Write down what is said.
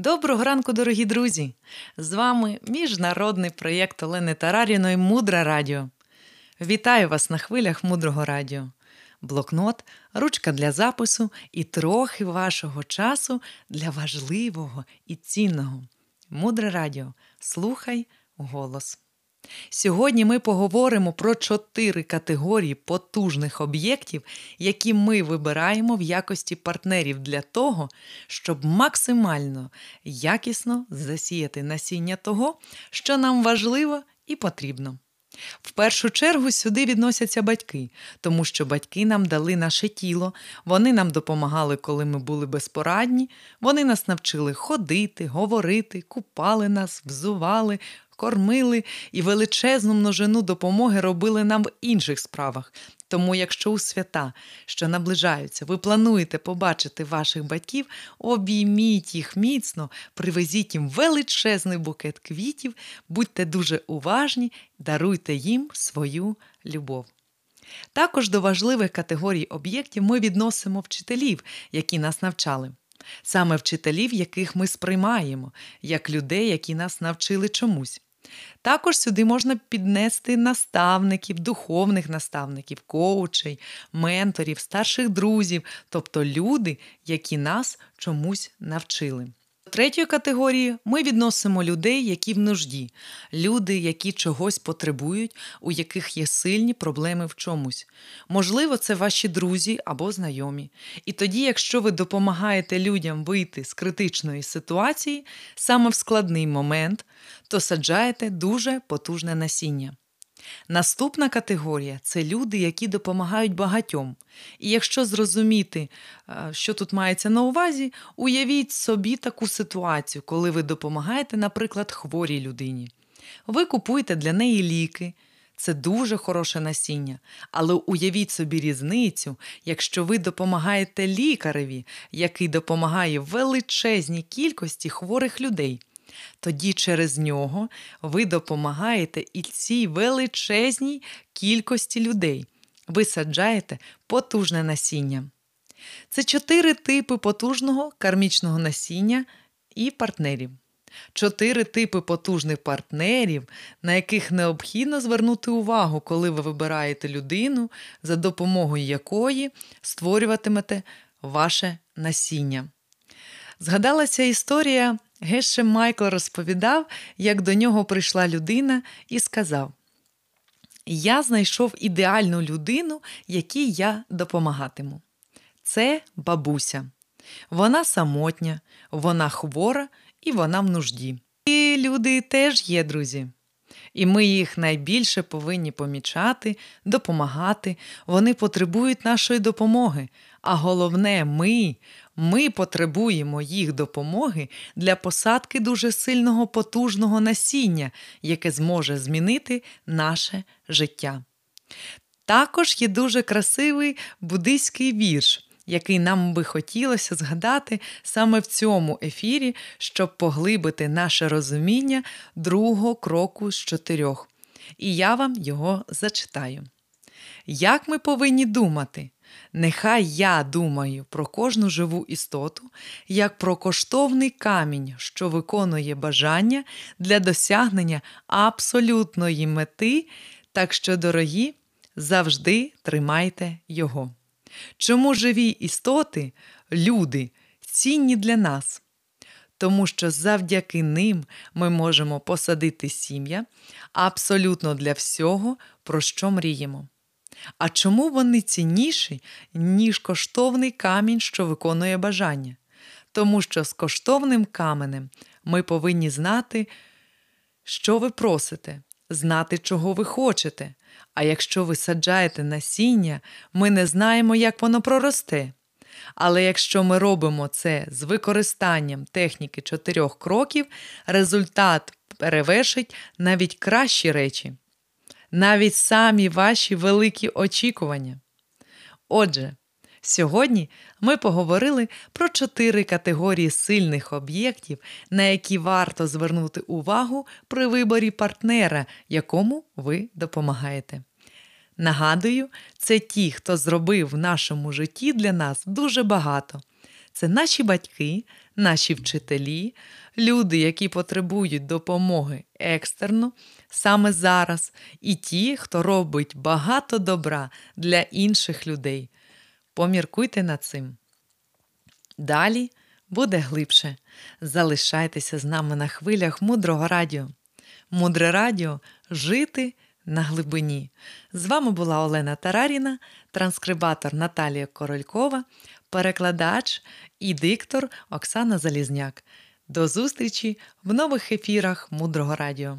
Доброго ранку, дорогі друзі! З вами міжнародний проєкт Олени Тараріної Мудра Радіо. Вітаю вас на хвилях мудрого радіо. Блокнот, ручка для запису і трохи вашого часу для важливого і цінного. Мудре радіо. Слухай голос. Сьогодні ми поговоримо про чотири категорії потужних об'єктів, які ми вибираємо в якості партнерів для того, щоб максимально якісно засіяти насіння того, що нам важливо і потрібно. В першу чергу сюди відносяться батьки, тому що батьки нам дали наше тіло, вони нам допомагали, коли ми були безпорадні, вони нас навчили ходити, говорити, купали нас, взували, кормили і величезну множину допомоги робили нам в інших справах. Тому, якщо у свята, що наближаються, ви плануєте побачити ваших батьків, обійміть їх міцно, привезіть їм величезний букет квітів, будьте дуже уважні, даруйте їм свою любов. Також до важливих категорій об'єктів ми відносимо вчителів, які нас навчали. Саме вчителів, яких ми сприймаємо, як людей, які нас навчили чомусь. Також сюди можна піднести наставників, духовних наставників, коучей, менторів, старших друзів, тобто люди, які нас чомусь навчили. Третьої категорії ми відносимо людей, які в нужді, люди, які чогось потребують, у яких є сильні проблеми в чомусь. Можливо, це ваші друзі або знайомі. І тоді, якщо ви допомагаєте людям вийти з критичної ситуації саме в складний момент, то саджаєте дуже потужне насіння. Наступна категорія це люди, які допомагають багатьом. І якщо зрозуміти, що тут мається на увазі, уявіть собі таку ситуацію, коли ви допомагаєте, наприклад, хворій людині. Ви купуєте для неї ліки. Це дуже хороше насіння, але уявіть собі різницю, якщо ви допомагаєте лікареві, який допомагає величезній кількості хворих людей. Тоді через нього ви допомагаєте і цій величезній кількості людей. Ви саджаєте потужне насіння. Це чотири типи потужного кармічного насіння і партнерів. Чотири типи потужних партнерів, на яких необхідно звернути увагу, коли ви вибираєте людину, за допомогою якої створюватимете ваше насіння. Згадалася історія Геше Майкл розповідав, як до нього прийшла людина і сказав: Я знайшов ідеальну людину, якій я допомагатиму. Це бабуся. Вона самотня, вона хвора і вона в нужді. І люди теж є, друзі. І ми їх найбільше повинні помічати, допомагати. Вони потребують нашої допомоги. А головне, ми ми потребуємо їх допомоги для посадки дуже сильного потужного насіння, яке зможе змінити наше життя. Також є дуже красивий буддийський вірш, який нам би хотілося згадати саме в цьому ефірі, щоб поглибити наше розуміння другого кроку з чотирьох. І я вам його зачитаю. Як ми повинні думати? Нехай я думаю про кожну живу істоту, як про коштовний камінь, що виконує бажання для досягнення абсолютної мети, так що, дорогі, завжди тримайте його. Чому живі істоти, люди, цінні для нас? Тому що завдяки ним ми можемо посадити сім'я абсолютно для всього, про що мріємо. А чому вони цінніші, ніж коштовний камінь, що виконує бажання? Тому що з коштовним каменем ми повинні знати, що ви просите, знати, чого ви хочете. А якщо ви саджаєте насіння, ми не знаємо, як воно проросте. Але якщо ми робимо це з використанням техніки чотирьох кроків, результат перевершить навіть кращі речі навіть самі ваші великі очікування. Отже, сьогодні ми поговорили про чотири категорії сильних об'єктів, на які варто звернути увагу при виборі партнера, якому ви допомагаєте. Нагадую, це ті, хто зробив в нашому житті для нас дуже багато. це наші батьки, наші вчителі, люди, які потребують допомоги екстерно саме зараз, і ті, хто робить багато добра для інших людей. Поміркуйте над цим. Далі буде глибше. Залишайтеся з нами на хвилях мудрого радіо. Мудре радіо жити на глибині. З вами була Олена Тараріна, транскрибатор Наталія Королькова, перекладач і диктор Оксана Залізняк. До зустрічі в нових ефірах Мудрого Радіо.